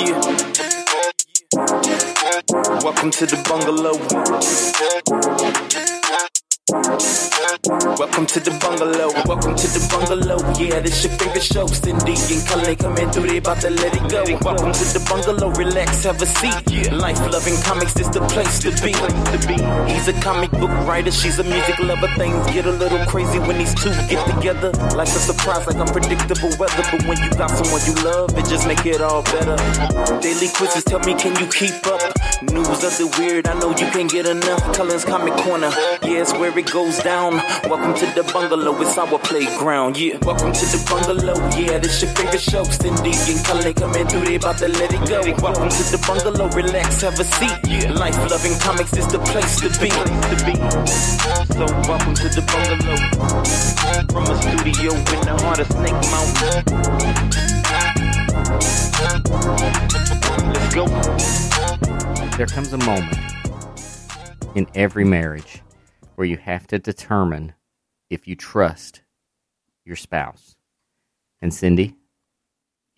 Yeah. Welcome to the bungalow. Welcome to the bungalow. Welcome to the bungalow. Yeah, this your favorite show. Cindy and Kale coming through. They about to let it go. Welcome to the bungalow. Relax, have a seat. Life loving comics is the place to be. He's a comic book writer. She's a music lover. Things get a little crazy when these two get together. Like a surprise, like unpredictable weather. But when you got someone you love, it just make it all better. Daily quizzes tell me, can you keep up? News of the weird. I know you can't get enough. Cullen's Comic Corner. Yeah, it's where it goes down. Welcome to the bungalow, it's our playground. Yeah, welcome to the bungalow. Yeah, this your favorite show. Cindy and Cullen coming through, they about to let it go. Welcome to the bungalow, relax, have a seat. Yeah, life loving comics is the place to be. So welcome to the bungalow. From a studio in the heart of Snake Mountain. Let's go. There comes a moment in every marriage where you have to determine if you trust your spouse. And Cindy,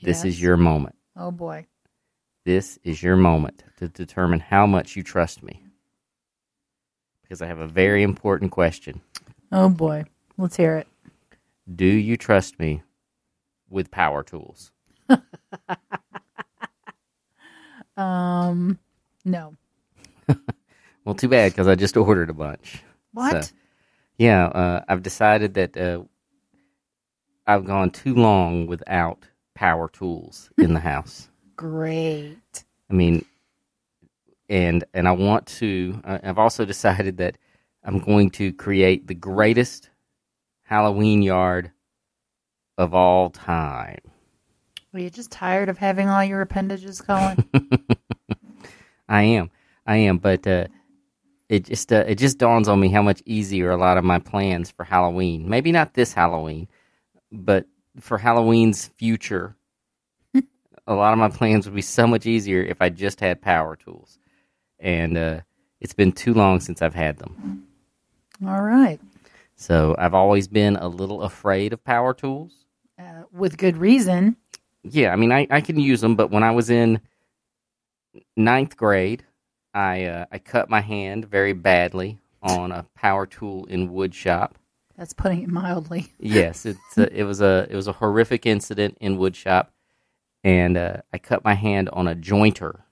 this is your moment. Oh boy. This is your moment to determine how much you trust me. Because I have a very important question. Oh boy. Let's hear it. Do you trust me with power tools? Um no. Well, too bad because I just ordered a bunch. What? So, yeah, uh, I've decided that uh, I've gone too long without power tools in the house. Great. I mean, and and I want to. I- I've also decided that I'm going to create the greatest Halloween yard of all time. Are you just tired of having all your appendages going? I am, I am, but uh, it just uh, it just dawns on me how much easier a lot of my plans for Halloween. Maybe not this Halloween, but for Halloween's future, a lot of my plans would be so much easier if I just had power tools. And uh, it's been too long since I've had them, all right. so I've always been a little afraid of power tools. Uh, with good reason. Yeah, I mean, I, I can use them, but when I was in ninth grade, I uh, I cut my hand very badly on a power tool in wood shop. That's putting it mildly. Yes, it's a, it was a it was a horrific incident in wood shop, and uh, I cut my hand on a jointer,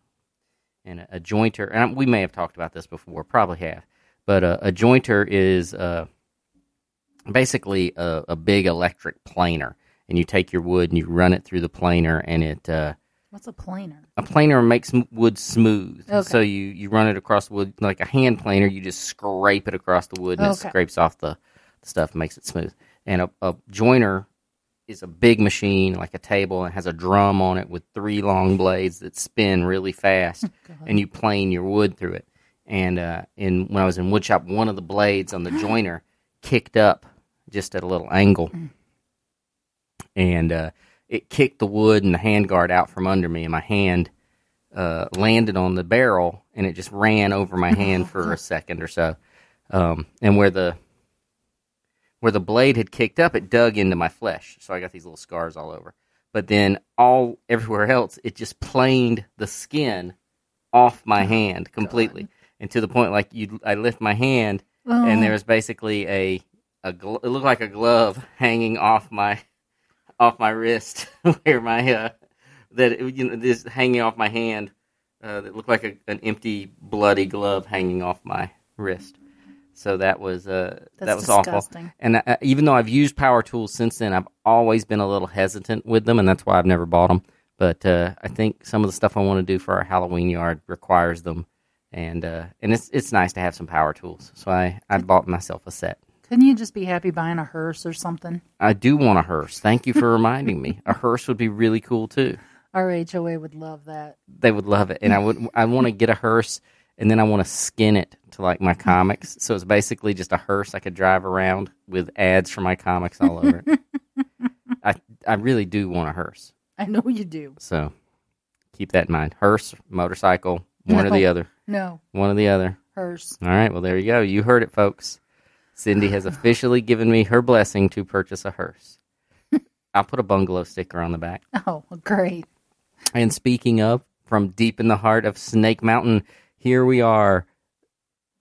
and a, a jointer. And we may have talked about this before, probably have, but uh, a jointer is uh, basically a, a big electric planer, and you take your wood and you run it through the planer, and it uh, What's a planer? a planer makes wood smooth. Okay. So you, you run it across the wood like a hand planer. You just scrape it across the wood, and it scrapes off the, the stuff, and makes it smooth. And a, a joiner is a big machine, like a table, and has a drum on it with three long blades that spin really fast, and you plane your wood through it. And uh, in when I was in woodshop, one of the blades on the joiner kicked up just at a little angle, and uh, it kicked the wood and the handguard out from under me, and my hand uh, landed on the barrel, and it just ran over my hand for a second or so. Um, and where the where the blade had kicked up, it dug into my flesh, so I got these little scars all over. But then all everywhere else, it just planed the skin off my hand completely, and to the point like you, I lift my hand, and there was basically a a gl- it looked like a glove hanging off my off my wrist where my uh that you know this hanging off my hand uh, that looked like a, an empty bloody glove hanging off my wrist. So that was uh that was disgusting. awful and uh, even though I've used power tools since then I've always been a little hesitant with them and that's why I've never bought them. But uh, I think some of the stuff I want to do for our Halloween yard requires them. And uh, and it's it's nice to have some power tools. So I I bought myself a set Couldn't you just be happy buying a hearse or something? I do want a hearse. Thank you for reminding me. A hearse would be really cool too. Our HOA would love that. They would love it, and I would. I want to get a hearse, and then I want to skin it to like my comics. So it's basically just a hearse I could drive around with ads for my comics all over it. I I really do want a hearse. I know you do. So keep that in mind. Hearse, motorcycle, one or the other. No, One or the other. hearse. All right. Well, there you go. You heard it, folks. Cindy has officially given me her blessing to purchase a hearse. I'll put a bungalow sticker on the back. Oh, great. And speaking of, from deep in the heart of Snake Mountain, here we are,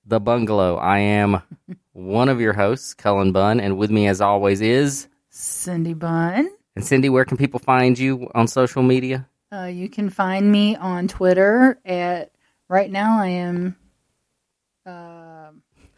the bungalow. I am one of your hosts, Cullen Bunn, and with me, as always, is. Cindy Bunn. And Cindy, where can people find you on social media? Uh, you can find me on Twitter at right now. I am. Uh,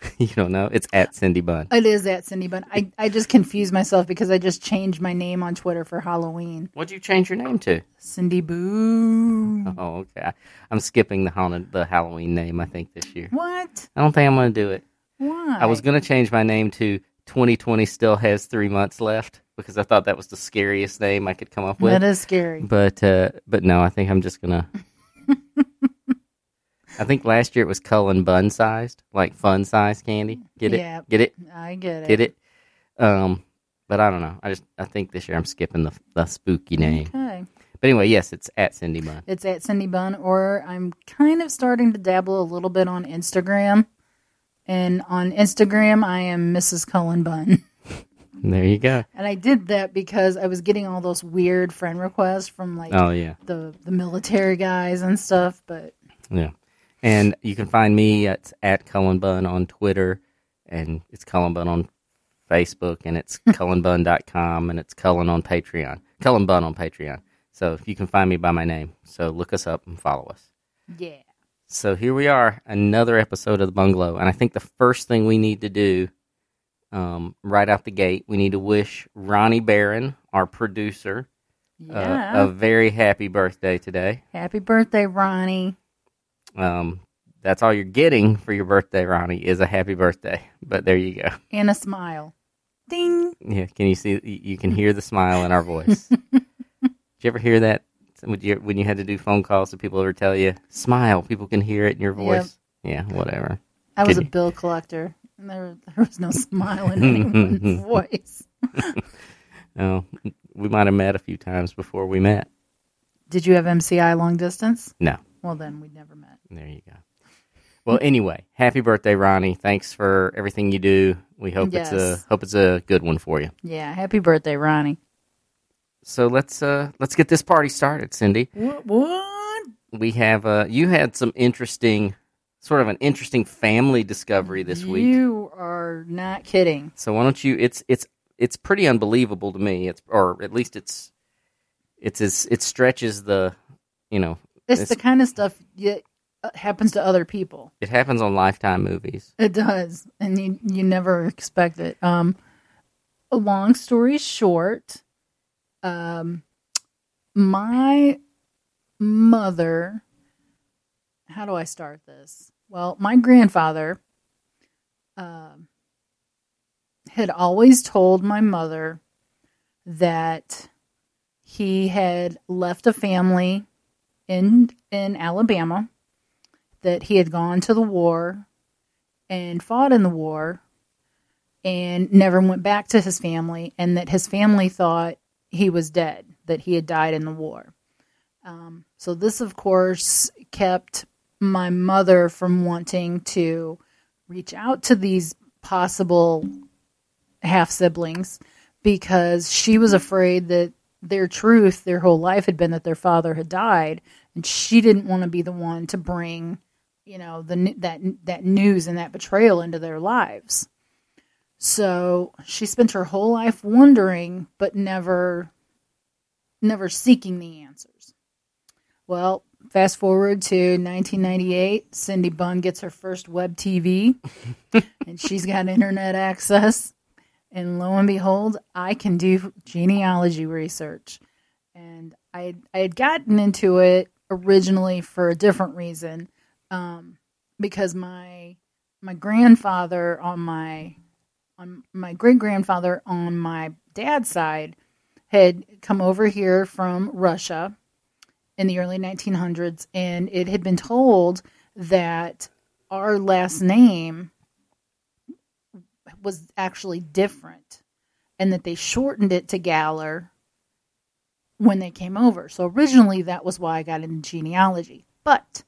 you don't know? It's at Cindy Bunn. it is at Cindy Bunn. I I just confused myself because I just changed my name on Twitter for Halloween. What'd you change your name to? Cindy Boo. Oh, okay. I'm skipping the haunted, the Halloween name. I think this year. What? I don't think I'm going to do it. Why? I was going to change my name to 2020 still has three months left because I thought that was the scariest name I could come up with. That is scary. But uh, but no, I think I'm just gonna. I think last year it was Cullen bun sized, like fun sized candy. Get it? Yeah. Get it? I get it. Get it? Um, but I don't know. I just I think this year I'm skipping the the spooky name. Okay. But anyway, yes, it's at Cindy Bunn. It's at Cindy Bunn, or I'm kind of starting to dabble a little bit on Instagram. And on Instagram, I am Mrs. Cullen Bunn. There you go. And I did that because I was getting all those weird friend requests from like Oh yeah, the the military guys and stuff. But yeah. And you can find me at at Cullen Bunn on Twitter, and it's Cullen Bunn on Facebook, and it's cullenbunn.com, and it's Cullen on Patreon. Cullen Bunn on Patreon. So if you can find me by my name. So look us up and follow us. yeah, So here we are, another episode of the Bungalow, and I think the first thing we need to do, um, right out the gate, we need to wish Ronnie Barron, our producer, uh, yeah. a very happy birthday today. Happy birthday, Ronnie. Um, that's all you're getting for your birthday, Ronnie, is a happy birthday. But there you go. And a smile. Ding. Yeah, can you see? You can hear the smile in our voice. Did you ever hear that? You, when you had to do phone calls, did people ever tell you, "Smile"? People can hear it in your voice. Yeah, whatever. I was a you- bill collector. And there, there was no smile in anyone's voice. Oh, we might have met a few times before we met. Did you have MCI long distance? No, Well, then we'd never met. there you go. Well, anyway, happy birthday, Ronnie! Thanks for everything you do. We hope it's a hope it's a good one for you. Yeah, happy birthday, Ronnie. So let's uh let's get this party started, Cindy. What? what? We have uh you had some interesting, sort of an interesting family discovery this week. You are not kidding. So why don't you? It's it's it's pretty unbelievable to me. It's or at least it's it's as it stretches the, you know, It's, It's- the kind of stuff that uh, happens to other people. it happens on Lifetime movies. It does, and you you never expect it. Um, a long story short, um, my mother. How do I start this? Well, my grandfather um, had always told my mother that he had left a family in in Alabama that he had gone to the war and fought in the war and never went back to his family and that his family thought he was dead that he had died in the war. Um, so this of course kept my mother from wanting to reach out to these possible half siblings because she was afraid that their truth their whole life had been that their father had died and she didn't want to be the one to bring you know the that that news and that betrayal into their lives. So she spent her whole life wondering but never never seeking the answers. Well fast forward to 1998 cindy bunn gets her first web tv and she's got internet access and lo and behold i can do genealogy research. And i i had gotten into it originally for a different reason um, because my my grandfather on my on my great grandfather on my dad's side had come over here from Russia in the early 1900s, and it had been told that our last name was actually different, and that they shortened it to Galler when they came over. So originally, that was why I got into genealogy, but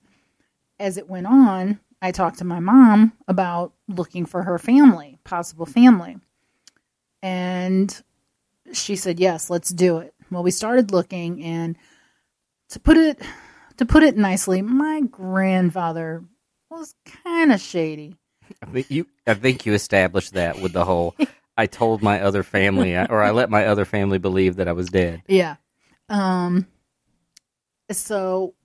as it went on, I talked to my mom about looking for her family, possible family. And she said, Yes, let's do it. Well, we started looking, and to put it to put it nicely, my grandfather was kind of shady. I think you. I think you established that with the whole. I told my other family, or I let my other family believe that I was dead. Yeah. Um. So,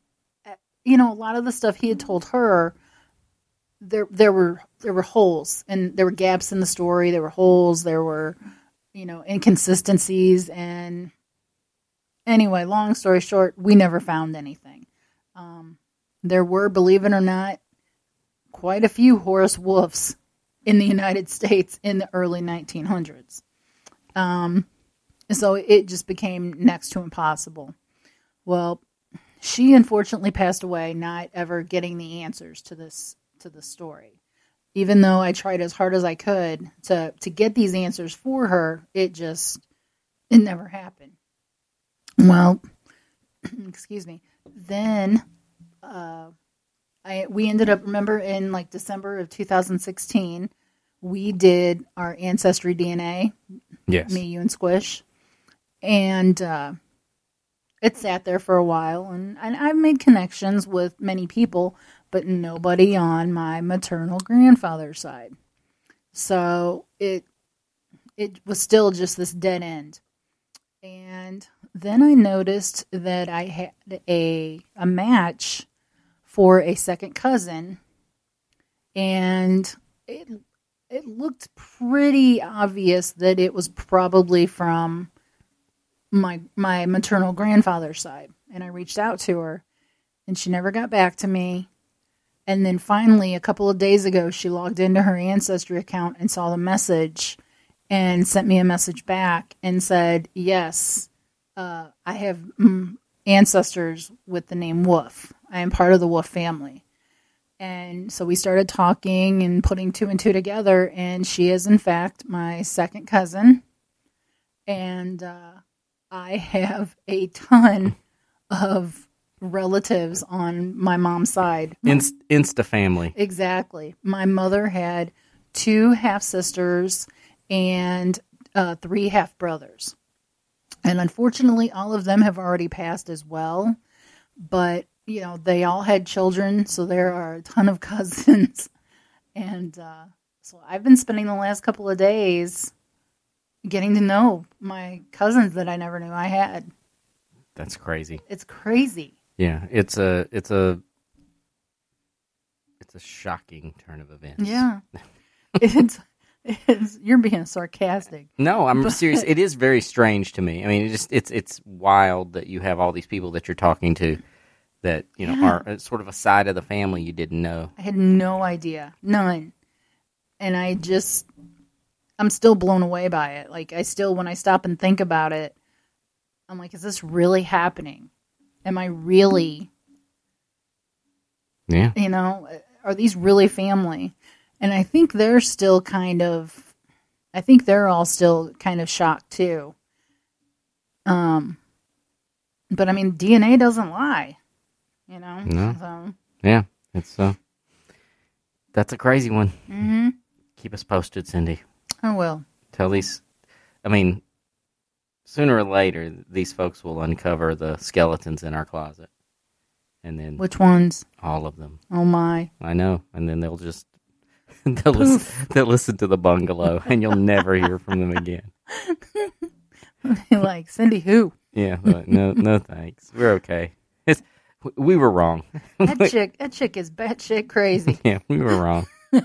uh, you know, a lot of the stuff he had told her, there there were there were holes and there were gaps in the story. There were holes. There were, you know, inconsistencies. And anyway, long story short, we never found anything. Um, there were, believe it or not, quite a few Horace Wolfs in the United States in the early 1900s. Um, so it just became next to impossible. Well, she unfortunately passed away, not ever getting the answers to this to the story. Even though I tried as hard as I could to to get these answers for her, it just it never happened. Well, excuse me. Then uh, I we ended up remember in like December of 2016, we did our ancestry DNA Yes. me, you, and Squish. And uh, it sat there for a while, and, and I've made connections with many people, but nobody on my maternal grandfather's side. So it it was still just this dead end. And then I noticed that I had a a match for a second cousin, and it it looked pretty obvious that it was probably from my my maternal grandfather's side. And I reached out to her and she never got back to me. And then finally a couple of days ago she logged into her ancestry account and saw the message and sent me a message back and said yes uh, I have ancestors with the name Wolf I am part of the Wolf family and so we started talking and putting two and two together. And she is, in fact, my second cousin. And uh, I have a ton of relatives on my mom's side. Inst- Insta family. Exactly. My mother had two half sisters and uh, three half brothers. And unfortunately, all of them have already passed as well. But you know, they all had children, so there are a ton of cousins. And uh, so I've been spending the last couple of days getting to know my cousins that I never knew I had. That's crazy. It's crazy. Yeah, it's a it's a it's a shocking turn of events. Yeah. it's, it's you're being sarcastic. No, I'm But- serious. It is very strange to me. I mean, it just it's it's wild that you have all these people that you're talking to that you know Yeah. are uh, sort of a side of the family you didn't know. I had no idea. None. And I just I'm still blown away by it. Like I still when I stop and think about it, I'm like, is this really happening? Am I really Yeah, you know, are these really family? And I think they're still kind of I think they're all still kind of shocked too. Um but I mean DNA doesn't lie. You know? No. So yeah. It's uh, that's a crazy one. mhm. Keep us posted, Cindy. I will. Tell these. I mean, sooner or later, these folks will uncover the skeletons in our closet, and then Which ones? all of them. Oh my. I know, and then they'll just they'll listen, they'll listen to the bungalow, and you'll never hear from them again. like Cindy who? Yeah, like, no, no, thanks. We're okay. We were wrong. That chick that chick is batshit crazy. yeah, we were wrong. no,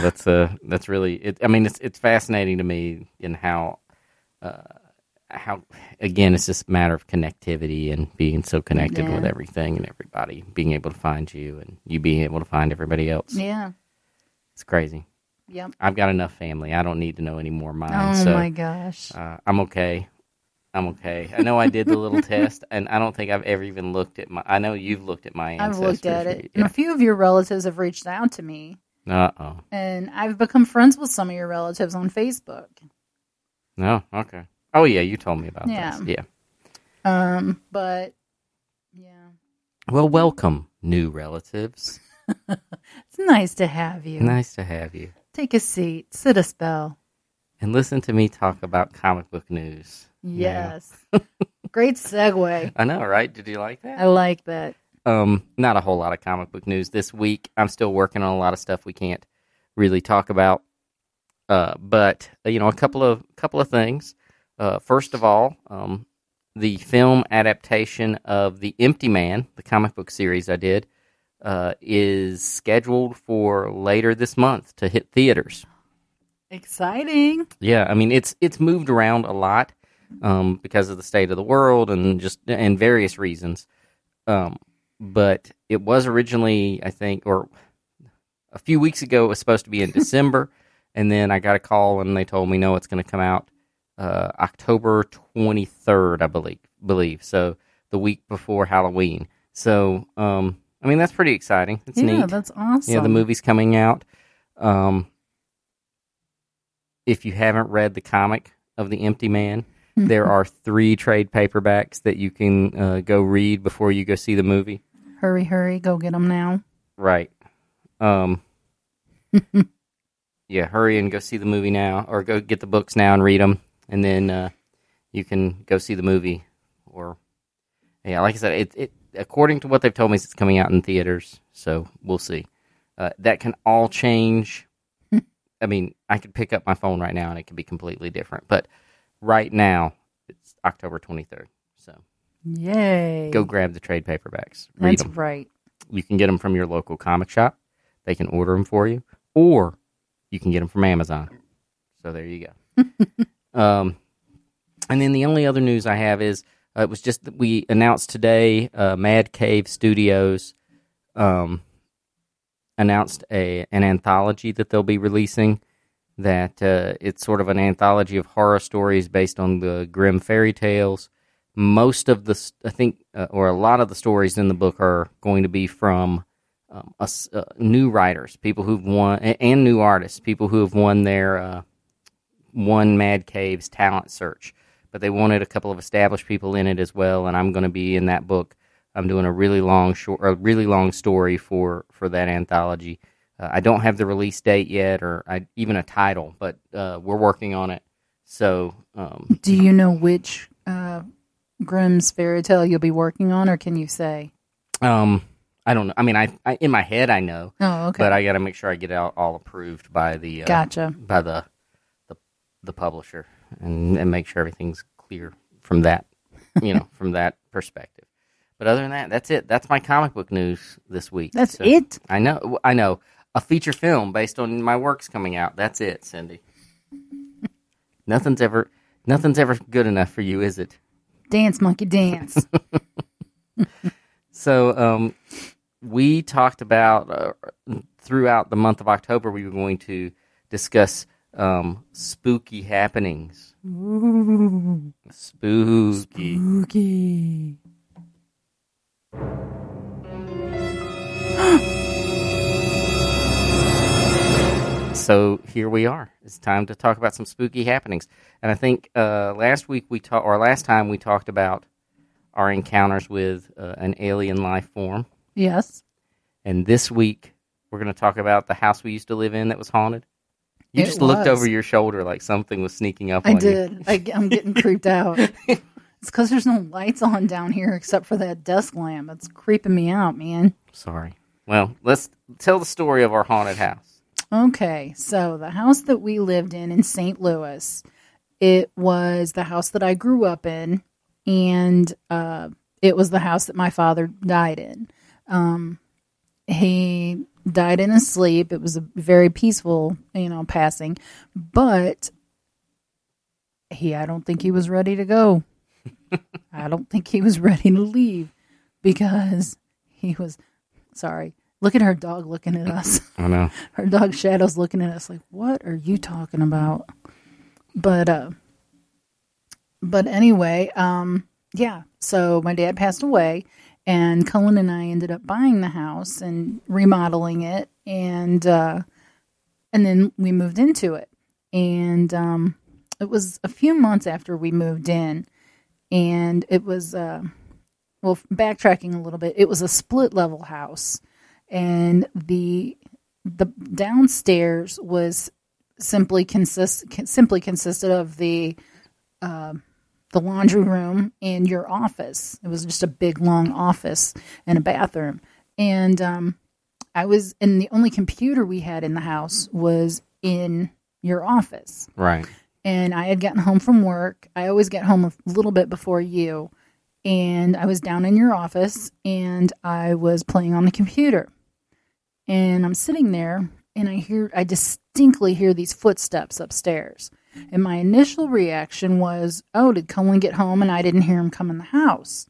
that's uh that's really it. I mean, it's it's fascinating to me in how uh how again it's just a matter of connectivity and being so connected Yeah. with everything and everybody being able to find you and you being able to find everybody else. Yeah. It's crazy. Yep. I've got enough family. I don't need to know any more of mine. Oh so my gosh. uh, I'm okay. I'm okay. I know I did the little test, and I don't think I've ever even looked at my. I know you've looked at my I've looked at it. And a few of your relatives have reached out to me. Uh oh. And I've become friends with some of your relatives on Facebook. No. Okay. Oh yeah, you told me about Yeah. this. Yeah. Um, but yeah. Well, welcome, new relatives. It's nice to have you. Nice to have you, Take a seat, sit a spell. and listen to me talk about comic book news. Yes. Great segue. I know, right? Did you like that? I like that. Um, not a whole lot of comic book news this week. I'm still working on a lot of stuff we can't really talk about. Uh, but uh, you know, a couple of couple of things. Uh, first of all, um, the film adaptation of The Empty Man, the comic book series I did, uh, is scheduled for later this month to hit theaters. Exciting. Yeah, I mean it's it's moved around a lot um, because of the state of the world and just and various reasons. Um, but it was originally, I think, or a few weeks ago, it was supposed to be in December, and then I got a call and they told me no, it's going to come out uh, October twenty third, I believe. Believe so, the week before Halloween. So, um, I mean, that's pretty exciting. It's yeah, neat. that's awesome. Yeah, the movie's coming out. Um, if you haven't read the comic of the Empty Man, there are three trade paperbacks that you can uh, go read before you go see the movie. Hurry, hurry, go get them now. Right. Um. yeah, hurry and go see the movie now, or go get the books now and read them, and then uh, you can go see the movie. Or yeah, like I said, it, it according to what they've told me, it's coming out in theaters, so we'll see. Uh, that can all change. I mean, I could pick up my phone right now and it could be completely different, but right now it's October twenty third. So Yay. go grab the trade paperbacks, read That's them. right. You can get them from your local comic shop. They can order them for you, or you can get them from Amazon. So there you go. um, and then the only other news I have is uh, it was just that we announced today. Uh, Mad Cave Studios um, announced a an anthology that they'll be releasing. That uh, it's sort of an anthology of horror stories based on the Grimm fairy tales most of the I think uh, or a lot of the stories in the book are going to be from um, us, uh, new writers, people who've won and new artists, people who have won their uh, won Mad Cave's talent search. But they wanted a couple of established people in it as well, and I'm going to be in that book. I'm doing a really long short, a really long story for for that anthology. Uh, I don't have the release date yet, or I, even a title, but uh, we're working on it. So um, Do you know which uh, Grimm's fairy tale you'll be working on, or can you say? Um, I don't know. I mean, I, I in my head I know, Oh, okay. but I got to make sure I get it all, approved by the uh, gotcha. by the, the the publisher and and make sure everything's clear from that you know from that perspective. But other than that, that's it. That's my comic book news this week. That's So- it. I know. I know. A feature film based on my works coming out. That's it, Cindy. nothing's ever nothing's ever good enough for you, is it? Dance, monkey, dance. So, um, we talked about uh, throughout the month of October, we were going to discuss um, spooky happenings. Spooky. Spooky. So here we are. It's time to talk about some spooky happenings. And I think uh, last week we talked, or last time we talked about our encounters with uh, an alien life form. Yes. And this week we're going to talk about the house we used to live in that was haunted. You It just looked over your shoulder like something was sneaking up I on you. did. I'm getting creeped out. It's because there's no lights on down here except for that desk lamp. It's creeping me out, man. Sorry. Well, let's tell the story of our haunted house. Okay, so the house that we lived in in St. Louis, it was the house that I grew up in, and uh, it was the house that my father died in. Um, he died in his sleep. It was a very peaceful, you know, passing, but he, I don't think he was ready to go. I don't think he was ready to leave because he was sorry. Look at her dog looking at us. I know. her dog shadow's looking at us like what are you talking about? But uh but anyway um yeah so my dad passed away and cullen and i ended up buying the house and remodeling it and uh and then we moved into it. And um it was a few months after we moved in and it was uh well backtracking a little bit it was a split level house and the the downstairs was simply consist simply consisted of the uh, the laundry room and your office. It was just a big long office and a bathroom. And um, I was, and the only computer we had in the house was in your office. Right. And I had gotten home from work. I always get home a little bit before you. And I was down in your office and I was playing on the computer. And I'm sitting there and I hear, I distinctly hear these footsteps upstairs. And my initial reaction was, oh, did Cullen get home and I didn't hear him come in the house?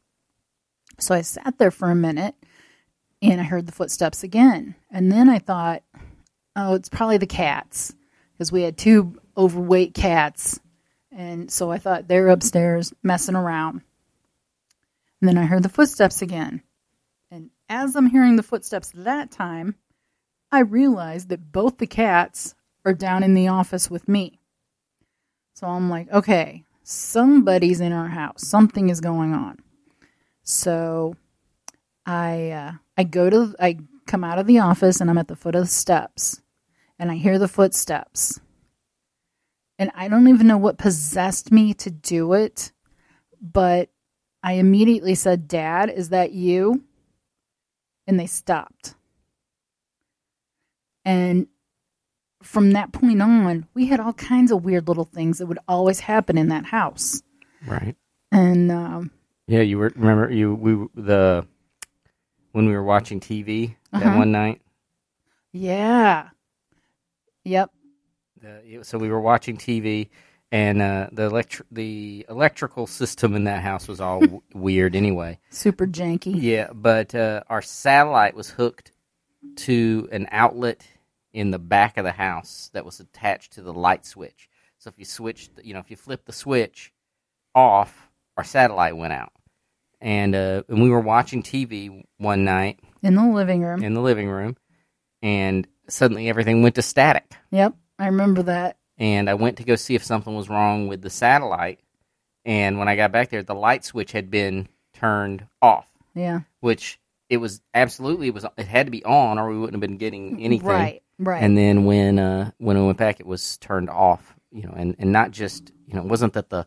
So I sat there for a minute and I heard the footsteps again. And then I thought, oh, it's probably the cats because we had two overweight cats. And so I thought they're upstairs messing around. And then I heard the footsteps again. And as I'm hearing the footsteps that time, I realized that both the cats are down in the office with me. So I'm like, okay, somebody's in our house. Something is going on. So I uh, I go to I come out of the office and I'm at the foot of the steps and I hear the footsteps. And I don't even know what possessed me to do it, but I immediately said, "Dad, is that you?" And they stopped. And from that point on, we had all kinds of weird little things that would always happen in that house. Right. And um, Yeah, you were remember you we the when we were watching TV that Uh-huh. one night. yeah, yep, The, so we were watching TV, and uh, the electri- the electrical system in that house was all w- weird anyway. super janky. Yeah, but uh, our satellite was hooked to an outlet in the back of the house that was attached to the light switch. So if you switched, you know, if you flip the switch off, our satellite went out. And uh, and we were watching TV one night In the living room. in the living room, and suddenly everything went to static. Yep, I remember that. And I went to go see if something was wrong with the satellite. And when I got back there, the light switch had been turned off Yeah, which it was absolutely it was it had to be on or we wouldn't have been getting anything. right, right. And then when uh when we went back, it was turned off. You know, and and not just you know it wasn't that the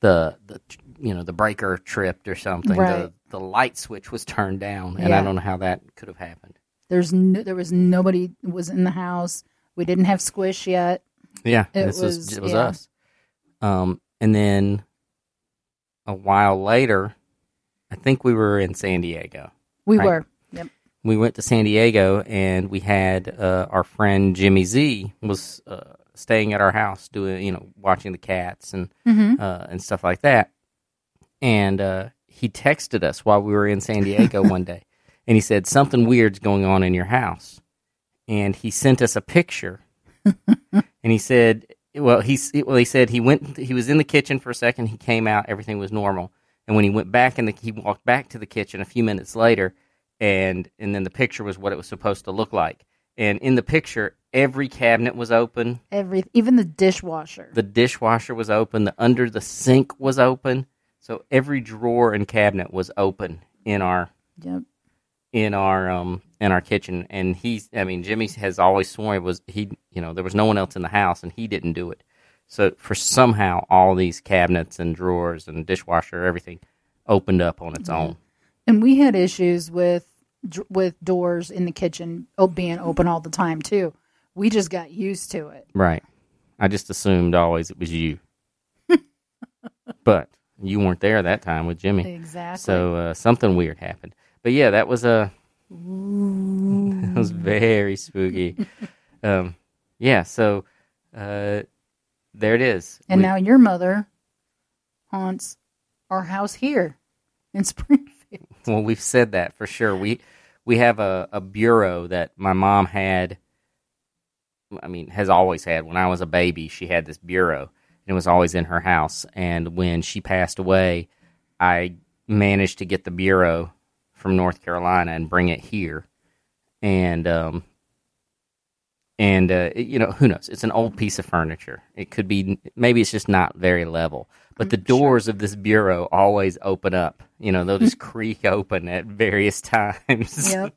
the the you know the breaker tripped or something. Right. The the light switch was turned down, and I don't know how that could have happened. There's no, there was nobody was in the house. We didn't have squish yet. Yeah, It this was, was- it was yeah. us. Um, and then a while later, I think we were in San Diego. We Right. were. We went to San Diego and we had uh, our friend Jimmy Z was uh, staying at our house doing you know watching the cats and Mm-hmm. uh, and stuff like that. And uh, he texted us while we were in San Diego one day, and he said something weird's going on in your house. And he sent us a picture, and he said, "Well, he's well." He said he went. He was in the kitchen for a second. He came out. Everything was normal. And when he went back in the, he walked back to the kitchen a few minutes later, and and then the picture was what it was supposed to look like. And in the picture, every cabinet was open. Every even the dishwasher. The dishwasher was open. The under the sink was open. So every drawer and cabinet was open in our yep. in our um in our kitchen. And he's I mean Jimmy has always sworn it was he you know there was no one else in the house and he didn't do it. So for somehow all these cabinets and drawers and dishwasher everything opened up on its own. And we had issues with with doors in the kitchen being open all the time too. We just got used to it. Right. I just assumed always it was you. but you weren't there that time with Jimmy. Exactly. So uh, something weird happened. But yeah, that was a that was very spooky. um, yeah, so uh, there it is. and We- now your mother haunts our house here in Springfield. well, we've said that for sure. We we have a, a bureau that my mom had. I mean, has always had. When I was a baby, she had this bureau. and It was always in her house. And when she passed away, I managed to get the bureau from North Carolina and bring it here. And um, and uh, you know, who knows? It's an old piece of furniture. It could be maybe it's just not very level. But the doors of this bureau always open up. You know, they'll just creak open at various times. Yep.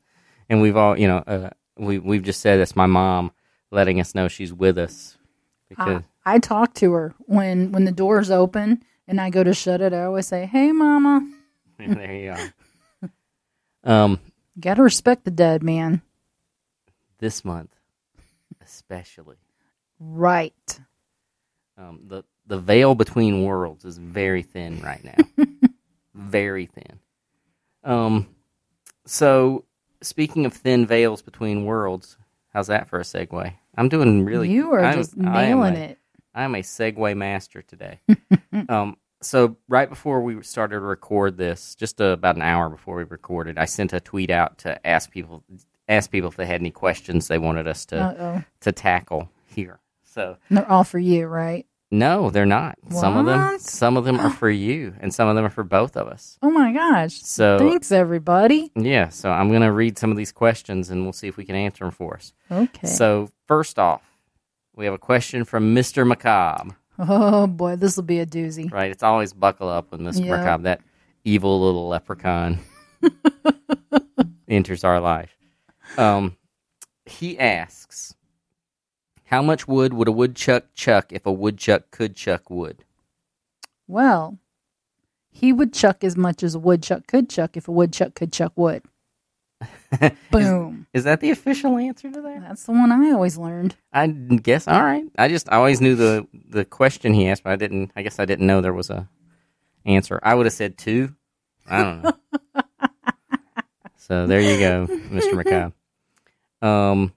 and we've all, you know, uh, we we've just said it's my mom letting us know she's with us because I, I talk to her when when the doors open and I go to shut it, I always say, "Hey, mama, there you are. Um, gotta respect the dead man." this month, especially, Right. um, the the veil between worlds is very thin right now. Very thin. Um, so speaking of thin veils between worlds, how's that for a segue? I'm doing really. you are I'm- just nailing a- it. I'm a segue master today. um, so right before we started to record this, just uh, about an hour before we recorded, I sent a tweet out to ask people ask people if they had any questions they wanted us to Uh oh. to tackle here. So and They're all for you, right? No, they're not. Some of them What? some of them are for you, and some of them are for both of us. Oh my gosh. So Thanks, everybody. yeah, so I'm gonna read some of these questions, and we'll see if we can answer them for us. Okay. So first off, we have a question from Mr. Macabre. oh boy, this will be a doozy. Right, it's always buckle up when Mr. Yeah. Macabre, that evil little leprechaun, enters our life. Um, he asks, "How much wood would a woodchuck chuck if a woodchuck could chuck wood?" Well, he would chuck as much as a woodchuck could chuck if a woodchuck could chuck wood. Boom. Is that the official answer to that? That's the one I always learned. I guess. All right. I just I always knew the the question he asked, but I didn't. I guess I didn't know there was a answer. I would have said two. I don't know. so there you go, Mr. Macabre. Um,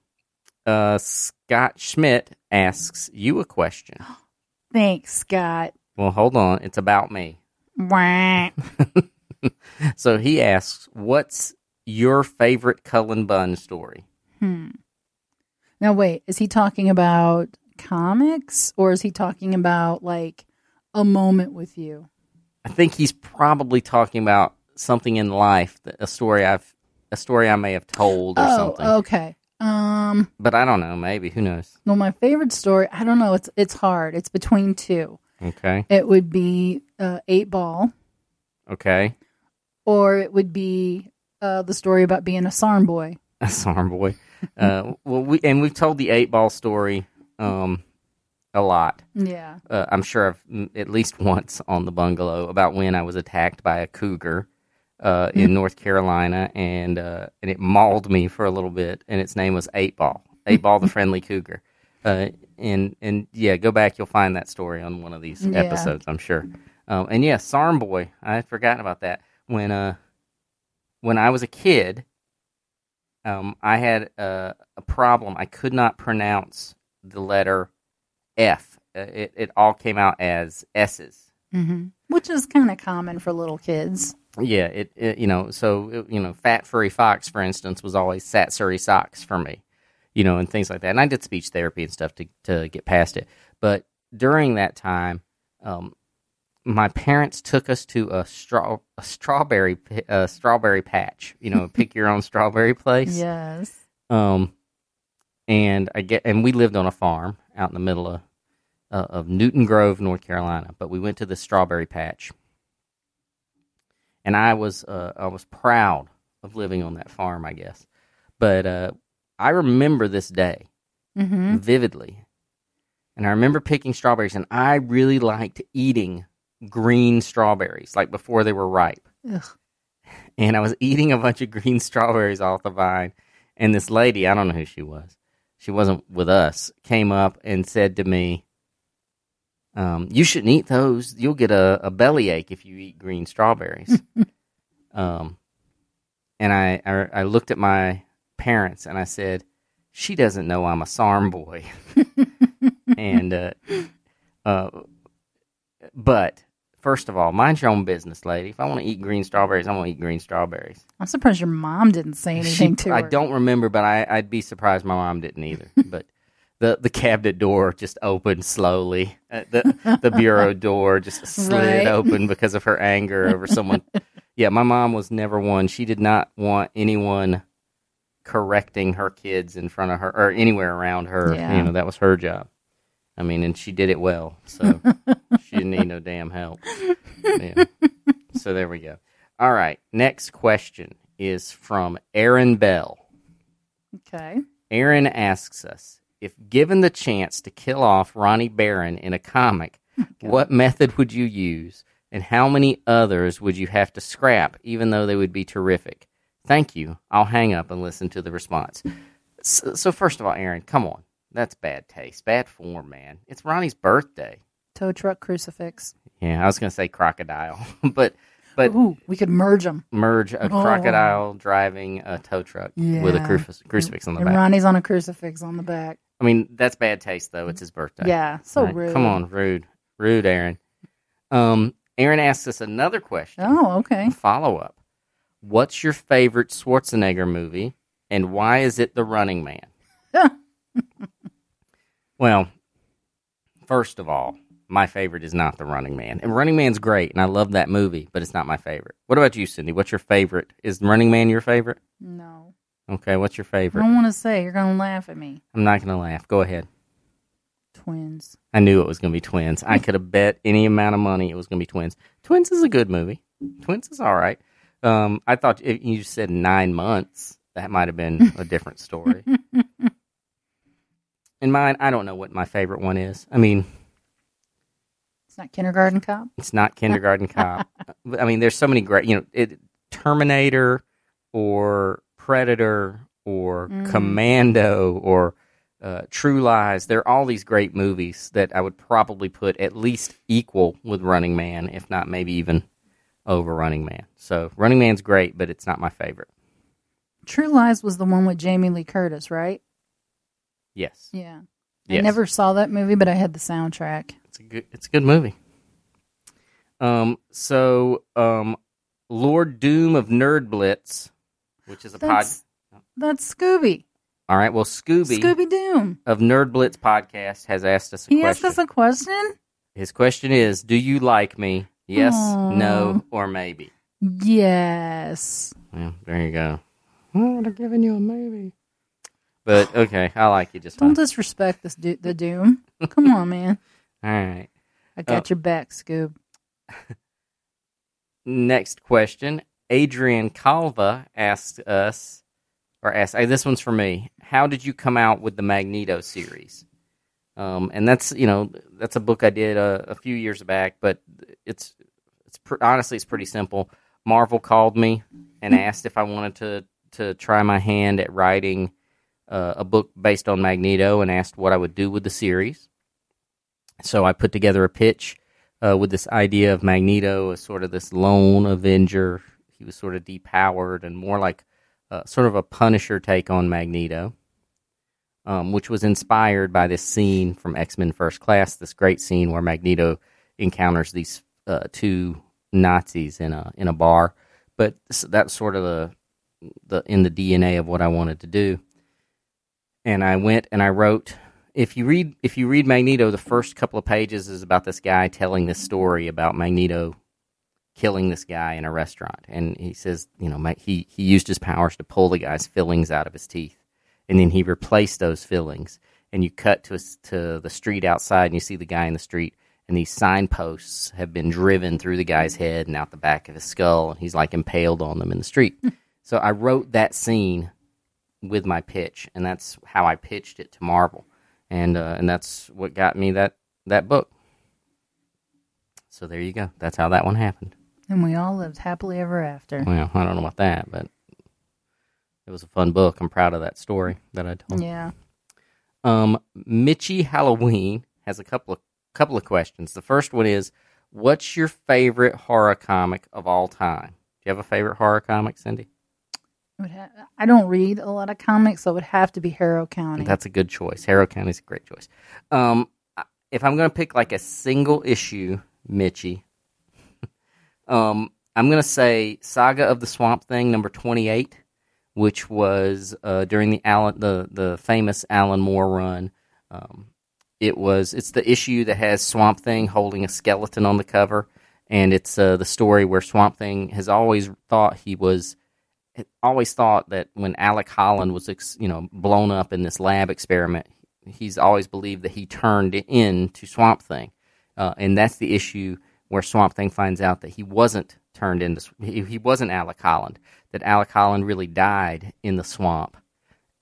uh, Scott Schmidt asks you a question. Thanks, Scott. Well, hold on. It's about me. So he asks, "What's your favorite Cullen Bunn story?" Hmm. Now, wait, is he talking about comics or is he talking about like a moment with you? I think he's probably talking about something in life, a story I've, a story I may have told or Oh, something. okay. Um, But I don't know. Maybe who knows? well, my favorite story, I don't know. It's it's hard. It's between two. Okay. It would be uh, Eight Ball, Okay. or it would be uh, the story about being a Sarn boy. A Sarn boy. uh, well, we and we've told the eight ball story um, a lot. Yeah. Uh, I'm sure I've at least once on the bungalow about when I was attacked by a cougar uh, in North Carolina, and uh, and it mauled me for a little bit, and its name was Eight Ball. Eight Ball, the friendly cougar. Uh, and and yeah, go back. You'll find that story on one of these Yeah. episodes, I'm sure. Um, and yeah, Sarn boy. I had forgotten about that when uh when I was a kid. Um, I had a, a problem. I could not pronounce the letter F. Uh, it it all came out as S's. Hmm Which is kind of common for little kids. Yeah, it, it you know so it, you know fat furry fox for instance was always sat surrey socks for me, you know, and things like that. And I did speech therapy and stuff to to get past it. But during that time, um, my parents took us to a straw a strawberry a strawberry patch. You know, pick your own strawberry place. Yes. Um, and I get and we lived on a farm out in the middle of uh, of Newton Grove, North Carolina. But we went to the strawberry patch, and I was uh, I was proud of living on that farm, I guess. But uh, I remember this day hmm vividly, and I remember picking strawberries, and I really liked eating green strawberries, like before they were ripe Ugh. and I was eating a bunch of green strawberries off the vine. And this lady, I don't know who she was, she wasn't with us, came up and said to me, um, "You shouldn't eat those. You'll get a, a bellyache if you eat green strawberries." um, and I, I I looked at my parents and I said, "She doesn't know I'm a Sarm boy." and uh, uh, but first of all, mind your own business, lady. If I want to eat green strawberries, I want to eat green strawberries. I'm surprised your mom didn't say anything She- to her. I don't remember, but I, I'd be surprised my mom didn't either. but the the cabinet door just opened slowly. Uh, the the bureau door just slid Right. open because of her anger over someone. yeah, my mom was never one. She did not want anyone correcting her kids in front of her or anywhere around her. Yeah. You know, that was her job. I mean, and she did it well, so she didn't need no damn help. Yeah. So there we go. All right, next question is from Aaron Bell. Okay. Aaron asks us if given the chance to kill off Ronnie Barron in a comic, what method would you use, and how many others would you have to scrap, even though they would be terrific? Thank you. I'll hang up and listen to the response. So, so first of all, Aaron, come on. That's bad taste, bad form, man. It's Ronnie's birthday. Tow truck crucifix. Yeah, I was going to say crocodile, but but Ooh, we could merge them. merge a Oh. crocodile driving a tow truck with a crucif- crucifix on the And back. Ronnie's on a crucifix on the back. I mean, that's bad taste, though. It's his birthday. Yeah, so rude. Come on, rude, rude, Aaron. Um, Aaron asks us another question. Oh, okay. Follow up. What's your favorite Schwarzenegger movie, and why is it The Running Man? well, first of all, my favorite is not The Running Man, and Running Man's great, and I love that movie, but it's not my favorite. What about you, Cindy? What's your favorite? Is Running Man your favorite? No. Okay, what's your favorite? I don't want to say. You're going to laugh at me. I'm not going to laugh. Go ahead. Twins. I knew it was going to be Twins. I could have bet any amount of money it was going to be Twins. Twins is a good movie. Twins is all right. Um, I thought if you said nine months, that might have been a different story. In mine, I don't know what my favorite one is. I mean, It's not Kindergarten Cop. it's not Kindergarten Cop. I mean, there's so many great, you know, it, Terminator or Predator or Mm. Commando or uh, True Lies. There are all these great movies that I would probably put at least equal with Running Man, if not maybe even over Running Man. So Running Man's great, but it's not my favorite. True Lies was the one with Jamie Lee Curtis, right? Yes, Yeah. Yes. I never saw that movie, but I had the soundtrack. it's a good, it's a good movie. Um, so um, Lord Doom of Nerd Blitz, which is a pod. That's, that's Scooby. All right. Well, Scooby, Scooby Doom. of Nerd Blitz podcast has asked us a He asked question. us a question? His question is, "Do you like me? Yes, Aw. no, or maybe?" Yes. Well, there you go. I would have given you a maybe. But okay, I like you just Don't fine. disrespect this du- the Doom. Come on, man. All right. I got Oh. your back, Scoob. Next question. Adrian Calva asked us, or asked, hey, this one's for me. How did you come out with the Magneto series? Um, and that's you know that's a book I did a, a few years back, but it's it's pr- honestly it's pretty simple. Marvel called me and asked if I wanted to to try my hand at writing uh, a book based on Magneto, and asked what I would do with the series. So I put together a pitch uh, with this idea of Magneto as sort of this lone Avenger. He was sort of depowered and more like uh, sort of a Punisher take on Magneto, um, which was inspired by this scene from X Men First Class. This great scene where Magneto encounters these uh, two Nazis in a in a bar. But that's sort of the the in the DNA of what I wanted to do. And I went and I wrote if you read if you read Magneto, the first couple of pages is about this guy telling this story about Magneto killing this guy in a restaurant, and he says, you know, he he used his powers to pull the guy's fillings out of his teeth, and then he replaced those fillings, and you cut to us to the street outside, and you see the guy in the street, and these signposts have been driven through the guy's head and out the back of his skull, and he's like impaled on them in the street. so I wrote that scene with my pitch, and that's how I pitched it to Marvel, and uh, and that's what got me that that book. So there you go. That's how that one happened. And we all lived happily ever after. Well, I don't know about that, but it was a fun book. I'm proud of that story that I told. Yeah. Um, Mitchie Halloween has a couple of couple of questions. The first one is, "What's your favorite horror comic of all time?" Do you have a favorite horror comic, Cindy? It would ha- I don't read a lot of comics, so it would have to be Harrow County. That's a good choice. Harrow County's a great choice. Um, if I'm going to pick like a single issue, Mitchie, um, I'm going to say Saga of the Swamp Thing number 28, which was uh, during the Alan the the famous Alan Moore run. Um, it was it's the issue that has Swamp Thing holding a skeleton on the cover, and it's uh, the story where Swamp Thing has always thought he was always thought that when Alec Holland was, you know, blown up in this lab experiment, he's always believed that he turned into Swamp Thing, uh, and that's the issue where Swamp Thing finds out that he wasn't turned into, he, wasn't Alec Holland, that Alec Holland really died in the swamp,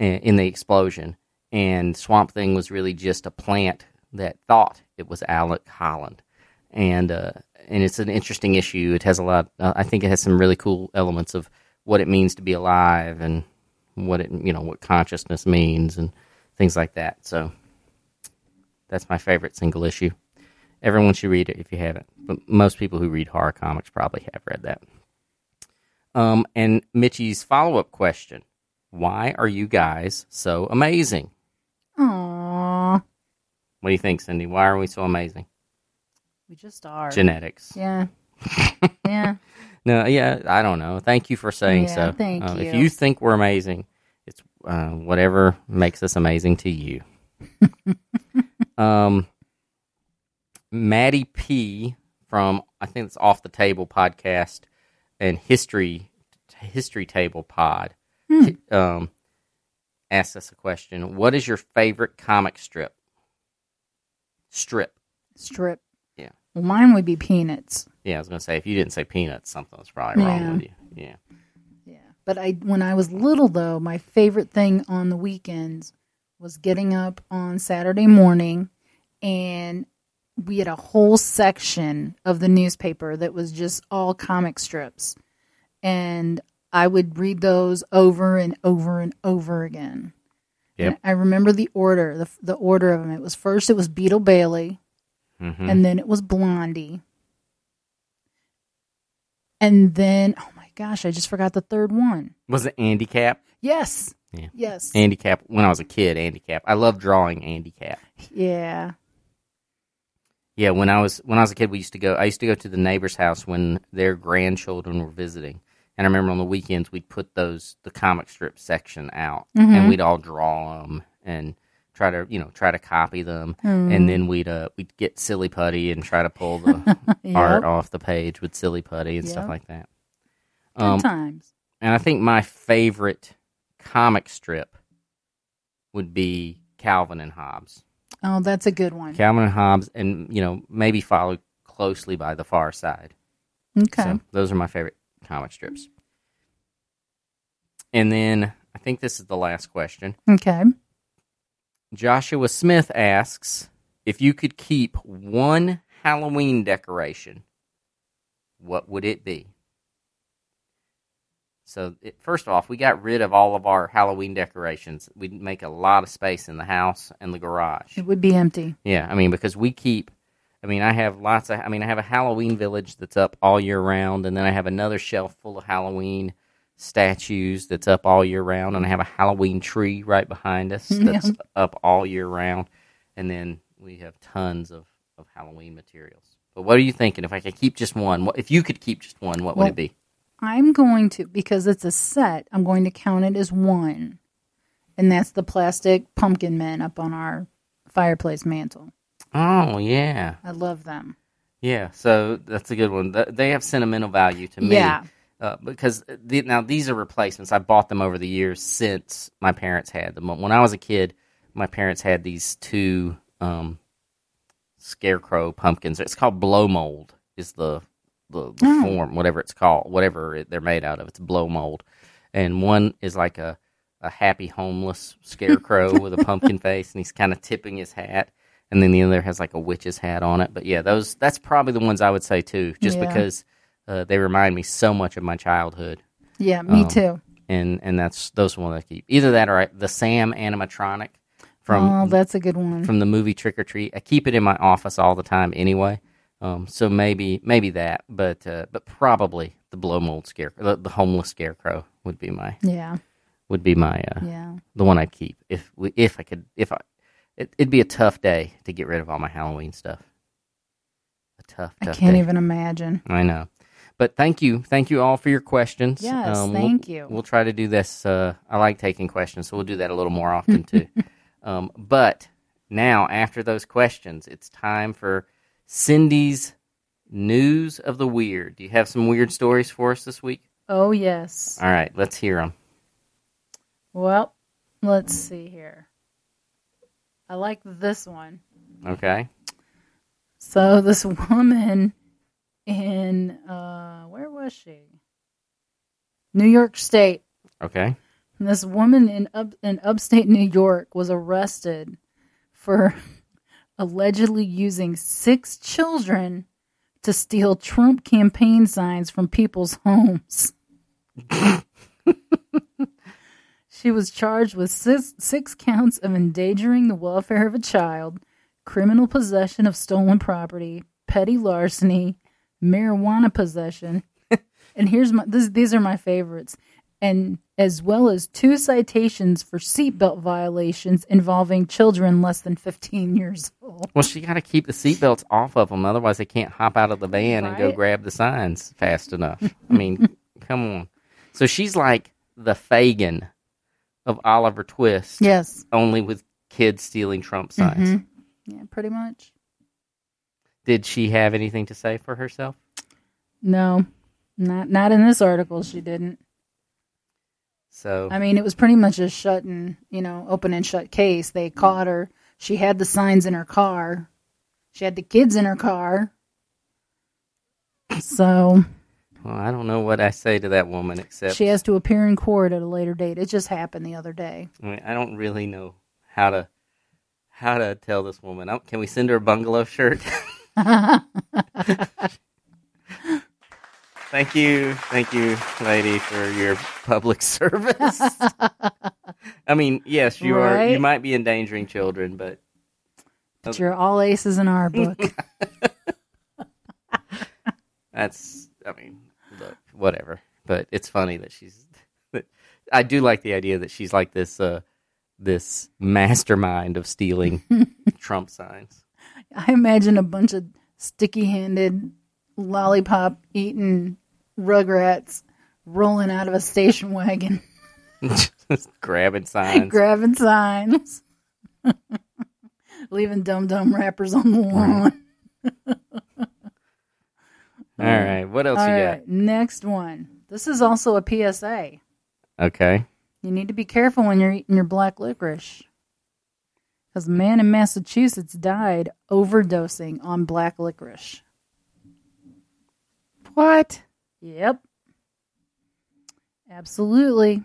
in the explosion, and Swamp Thing was really just a plant that thought it was Alec Holland. and uh, and it's an interesting issue. It has a lot. Uh, I think it has some really cool elements of what it means to be alive and what it you know what consciousness means and things like that. So that's my favorite single issue. Everyone should read it if you haven't, but most people who read horror comics probably have read that. Um, and Mitchie's follow up question: Why are you guys so amazing? Aww. What do you think, Cindy? Why are we so amazing? We just are. Genetics. Yeah. yeah. No, yeah, I don't know. Thank you for saying Yeah, so. thank Uh, If you. you think we're amazing, it's uh, whatever makes us amazing to you. um, Maddie P from I think it's Off the Table podcast and History History Table Pod Hmm. um, asked us a question. What is your favorite comic strip? Strip. Strip. Yeah. Well, mine would be peanuts. Yeah, I was gonna say if you didn't say peanuts, something was probably wrong Yeah. with you. Yeah. Yeah. But I when I was little though, my favorite thing on the weekends was getting up on Saturday morning and we had a whole section of the newspaper that was just all comic strips. And I would read those over and over and over again. Yep. And I remember the order, the, the order of them. It was first it was Beetle Bailey, hmm and then it was Blondie. And then, oh my gosh, I just forgot the third one. Was it Andy Capp? Yes. Yeah. Yes. Andy Capp. When I was a kid, Andy Capp. I love drawing Andy Capp. yeah. Yeah, when I was when I was a kid, we used to go. I used to go to the neighbor's house when their grandchildren were visiting, and I remember on the weekends we'd put those the comic strip section out, Mm-hmm. and we'd all draw them and try to you know try to copy them, Mm-hmm. and then we'd uh we'd get silly putty and try to pull the art off the page with silly putty and stuff like that. Good Um, times. and I think my favorite comic strip would be Calvin and Hobbes. Oh, that's a good one. Calvin and Hobbes, and you know maybe followed closely by The Far Side. Okay. So those are my favorite comic strips. And then I think this is the last question. Okay. Joshua Smith asks if you could keep one Halloween decoration, what would it be? So, it, first off, we got rid of all of our Halloween decorations. We'd make a lot of space in the house and the garage. It would be empty. Yeah, I mean because we keep. I mean, I have lots of. I mean, I have a Halloween village that's up all year round, and then I have another shelf full of Halloween statues that's up all year round, and I have a Halloween tree right behind us that's up all year round, and then we have tons of of Halloween materials. But what are you thinking? If I could keep just one, if you could keep just one, what would it be? I'm going to because it's a set. I'm going to count it as one, and that's the plastic pumpkin men up on our fireplace mantle. Oh yeah, I love them. yeah. So that's a good one. They have sentimental value to me. Yeah. uh, because the, now these are replacements. I bought them over the years since my parents had them. When I was a kid, my parents had these two um, scarecrow pumpkins. It's called blow mold. Is the the, the Oh. form, whatever it's called, whatever it, they're made out of. It's blow mold, and one is like a a happy homeless scarecrow with a pumpkin face, and he's kind of tipping his hat. And then the other has like a witch's hat on it. But yeah, those that's probably the ones I would say too, just Yeah. because uh, they remind me so much of my childhood Yeah, me Um, too. and and that's those are the ones I keep. Either that or I, the Sam animatronic from oh, that's a good one. from the movie Trick or Treat. I keep it in my office all the time anyway. Um, so maybe maybe that, but uh, but probably the blow mold scarecrow, the, the homeless scarecrow would be my yeah, would be my uh, yeah. the one I'd keep if we, if I could if I it, it'd be a tough day to get rid of all my Halloween stuff. A tough, tough. I can't day. even imagine. I know. But thank you. Thank you all for your questions. Yes, we'll- thank you. We'll try to do this. Uh, I like taking questions, so we'll do that a little more often too. um, but now, after those questions, it's time for Cindy's news of the weird. Do you have some weird stories for us this week? Oh yes. All right, let's hear them. Well, let's see here. I like this one. Okay. So this woman in uh where was she? New York State. Okay. This woman in up in upstate New York was arrested for allegedly using six children to steal Trump campaign signs from people's homes. she was charged with six, six counts of endangering the welfare of a child, criminal possession of stolen property, petty larceny, marijuana possession. and here's my this, these are my favorites. And as well as two citations for seatbelt violations involving children less than 15 years old. Well, she got to keep the seatbelts off of them, otherwise they can't hop out of the van and go grab the signs fast enough. I mean, come on. So she's like the Fagin of Oliver Twist, Yes. only with kids stealing Trump signs. Mhm. Yeah, pretty much. Did she have anything to say for herself? No. Not not in this article she didn't. So I mean, it was pretty much a shut and, you know, open and shut case. They caught her. She had the signs in her car. She had the kids in her car. So well, I don't know what I say to that woman except she has to appear in court at a later date. It just happened the other day. I, mean, I don't really know how to how to tell this woman. Oh, can we send her a bungalow shirt? Thank you, thank you, lady, for your public service. I mean, yes, you are. You might be endangering children, but But you're all aces in our book. that's. I mean, look, whatever. But it's funny that she's. That I do like the idea that she's like this. uh this mastermind of stealing Trump signs. I imagine a bunch of sticky handed, lollipop eating rugrats rolling out of a station wagon, grabbing signs. grabbing signs, leaving Dum Dum wrappers on the lawn. All right. What else All you right, next one. This is also a PSA. Okay. You need to be careful when you're eating your black licorice. Because a man in Massachusetts died overdosing on black licorice. What? Yep. Absolutely.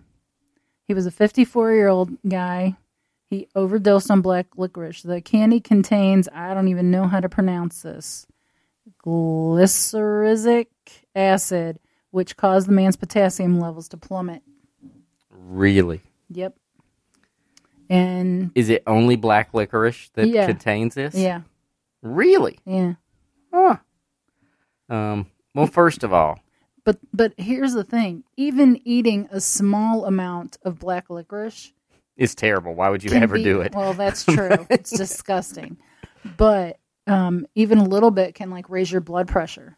He was a 54 year old guy. He overdosed on black licorice. The candy contains, I don't even know how to pronounce this, glyceric acid, which caused the man's potassium levels to plummet. Really? Yep. And Is it only black licorice that Yeah. contains this? yeah, Really? yeah. Huh. Um. Well, first of all, But but here's the thing: even eating a small amount of black licorice is terrible. Why would you ever be- do it? Well, that's true. it's disgusting. But um, even a little bit can like raise your blood pressure.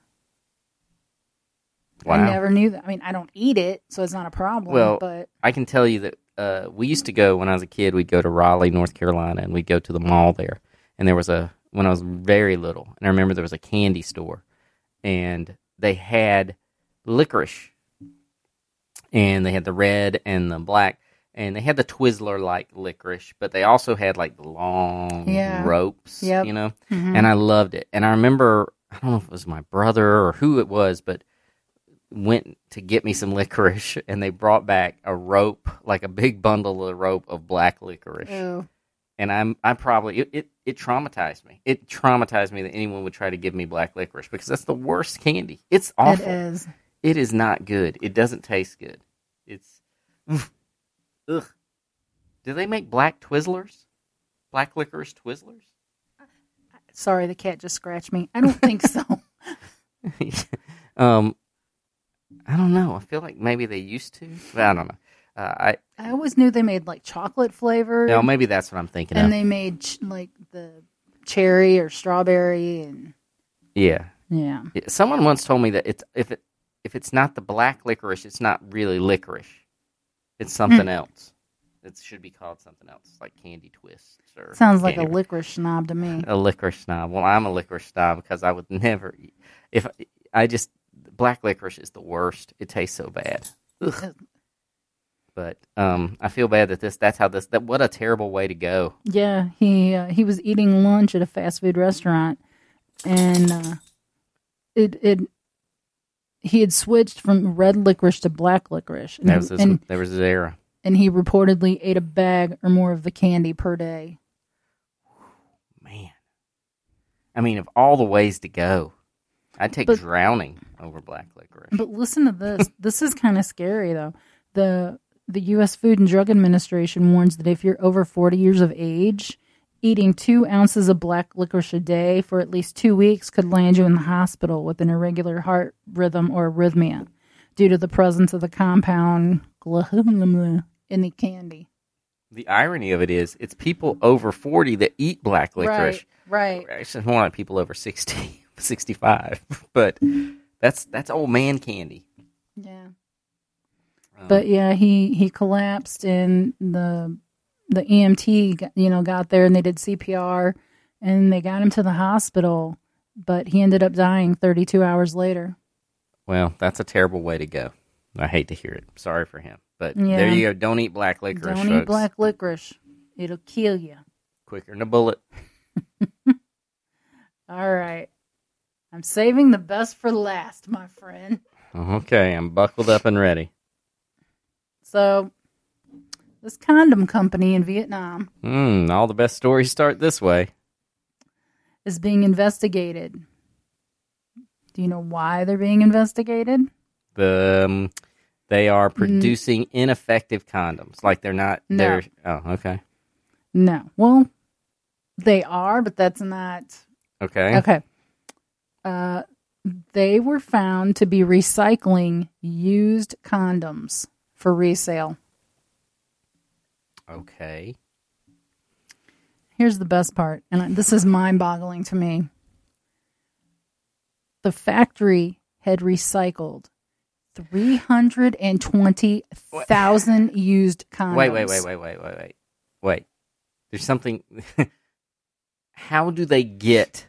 Wow. I never knew that. I mean, I don't eat it, so it's not a problem. Well, but I can tell you that uh, we used to go when I was a kid. We'd go to Raleigh, North Carolina, and we'd go to the mall there. And there was a when I was very little, and I remember there was a candy store, and they had licorice, and they had the red and the black, and they had the Twizzler like licorice, but they also had like the long Yeah. ropes, Yep. you know. Mhm. And I loved it. And I remember I don't know if it was my brother or who it was, but went to get me some licorice and they brought back a rope, like a big bundle of rope of black licorice. Ew. And I'm I probably it, it, it traumatized me. It traumatized me that anyone would try to give me black licorice because that's the worst candy. It's awful. is. It is not good. It doesn't taste good. It's ugh. Do they make black Twizzlers? Black licorice Twizzlers? Sorry, the cat just scratched me. I don't think so. um, I don't know. I feel like maybe they used to. Well, I don't know. Uh, I I always knew they made like chocolate flavored, no, maybe that's what I'm thinking and of. they made ch- like the cherry or strawberry, and yeah. yeah. Someone once told me that it's if it if it's not the black licorice, it's not really licorice. It's something Hmm. else. It should be called something else, like candy twists or Sounds like a licorice snob to me. a licorice snob. Well, I'm a licorice snob because I would never eat. If I just black licorice is the worst. It tastes so bad. Ugh. But um, I feel bad that this. That's how this. That what a terrible way to go. Yeah, he uh, he was eating lunch at a fast food restaurant, and uh, it it he had switched from red licorice to black licorice, and, That was his, and, there was his era. and he reportedly ate a bag or more of the candy per day. Man, I mean, of all the ways to go, I'd take But- drowning over black licorice. But listen to this. this is kind of scary, though. The the U.S. Food and Drug Administration warns that if you're over 40 years of age, eating two ounces of black licorice a day for at least two weeks could land you in the hospital with an irregular heart rhythm or arrhythmia due to the presence of the compound in the candy. the irony of it is, it's people over 40 that eat black licorice. Right, right. It's more like people over 60, 65. But that's that's old man candy. Yeah. Um, But yeah, he he collapsed and the the EMT you know got there and they did CPR and they got him to the hospital, but he ended up dying 32 hours later. well, that's a terrible way to go. I hate to hear it. Sorry for him. But Yeah. there you go. Don't eat black licorice, Don't folks. eat black licorice; it'll kill you. Quicker than a bullet. All right, I'm saving the best for last, my friend. Okay, I'm buckled up and ready. So, this condom company in Vietnam Hmm, all the best stories start this way. is being investigated. Do you know why they're being investigated? The um, they are producing ineffective condoms. Like they're not. No. They're oh okay No. Well, they are, but that's not okay. okay. Uh, they were found to be recycling used condoms for resale. Okay. Here's the best part, and this is mind-boggling to me. The factory had recycled 320,000 used condoms. Wait, wait, wait, wait, wait, wait, wait, wait. There's something. How do they get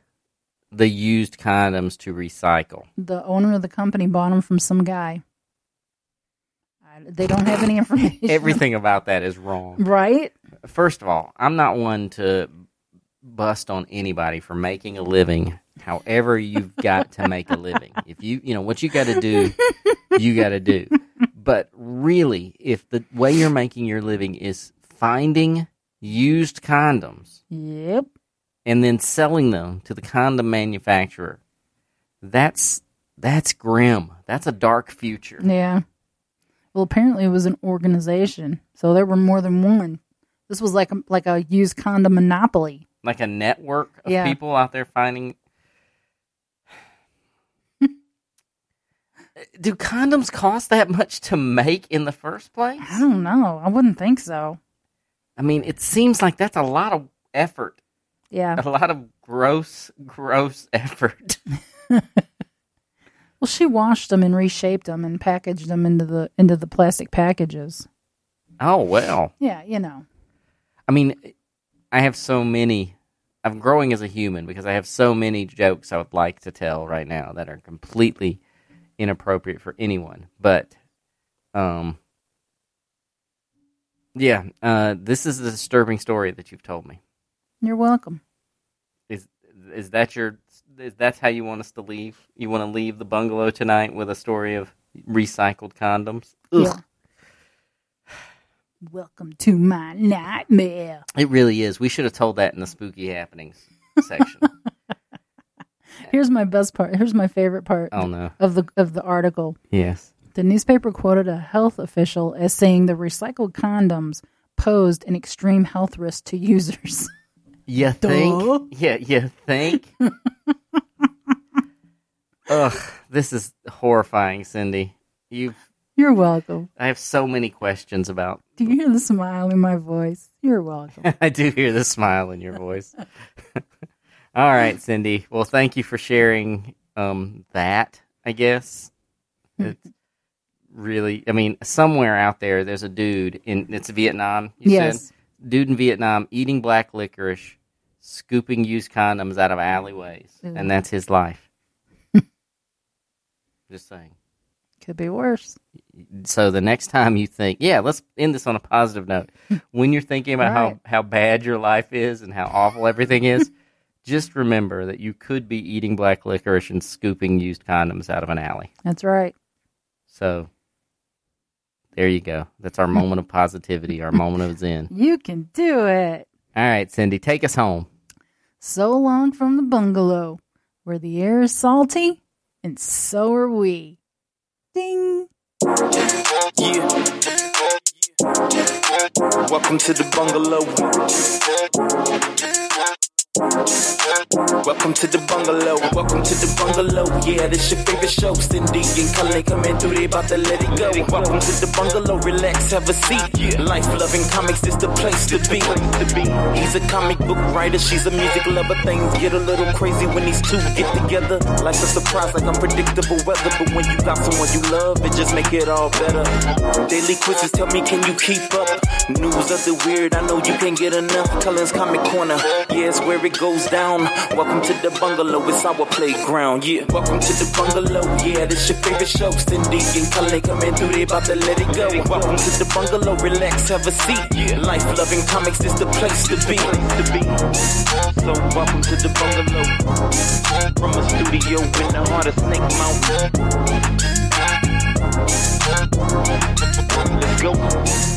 the used condoms to recycle? The owner of the company bought them from some guy. They don't have any information. Everything about that is wrong. Right? First of all, I'm not one to bust on anybody for making a living. However, you've got to make a living. If you, you know, what you got to do, you got to do. But really, if the way you're making your living is finding used condoms Yep. and then selling them to the condom manufacturer, that's that's grim. That's a dark future. Yeah. Well, apparently it was an organization, so there were more than one. This was like a, like a used condom monopoly. Like a network of Yeah. people out there finding. Do condoms cost that much to make in the first place? I don't know. I wouldn't think so. I mean, it seems like that's a lot of effort, Yeah. a lot of gross, gross effort. Well, she washed them and reshaped them and packaged them into the into the plastic packages. Oh well. Yeah, you know. I mean, I have so many. I'm growing as a human because I have so many jokes I would like to tell right now that are completely inappropriate for anyone. But, um, yeah, uh, this is a disturbing story that you've told me. You're welcome. Is is that your? Is that's how you want us to leave? You want to leave the bungalow tonight with a story of recycled condoms? Ugh. Yeah. Welcome to my nightmare. It really is. We should have told that in the spooky happenings section. Here's my best part. Here's my favorite part oh no. of the of the article. Yes. The newspaper quoted a health official as saying the recycled condoms posed an extreme health risk to users. You think? Yeah, you think? Ugh, this is horrifying, Cindy. You, You're welcome. I have so many questions about. Do you hear the smile in my voice? You're welcome. I do hear the smile in your voice. All right, Cindy. Well, thank you for sharing um, that. I guess it's really. I mean, somewhere out there, there's a dude in. It's Vietnam. You yes. said dude in Vietnam eating black licorice, scooping used condoms out of alleyways, Mm. and that's his life. Just saying. Could be worse. So the next time you think, yeah, let's end this on a positive note. When you're thinking about Right. how, how bad your life is and how awful everything is, just remember that you could be eating black licorice and scooping used condoms out of an alley. That's right. So there you go. That's our moment of positivity, our moment of zen. You can do it. All right, Cindy, take us home. So long from the bungalow, where the air is salty and so are we. Ding. Yeah. Welcome to the bungalow. Welcome to the bungalow. Welcome to the bungalow. Yeah, this your favorite show. Cindy and Cullen coming through. They about to let it go. Welcome to the bungalow. Relax, have a seat. Life loving comics is the place to be. He's a comic book writer. She's a music lover. Things get a little crazy when these two get together. Life's a surprise, like unpredictable weather. But when you got someone you love, it just make it all better. Daily quizzes tell me, can you keep up? News of the weird. I know you can't get enough. Cullen's Comic Corner. Yeah, it's where it goes down. Welcome to the bungalow, it's our playground. Yeah, welcome to the bungalow. Yeah, this your favorite show. Cindy and Cullen coming through, they about to let it go. Welcome to the bungalow, relax, have a seat. Yeah, life loving comics is the place to be. So welcome to the bungalow. From a studio in the heart of Snake Mountain. Let's go.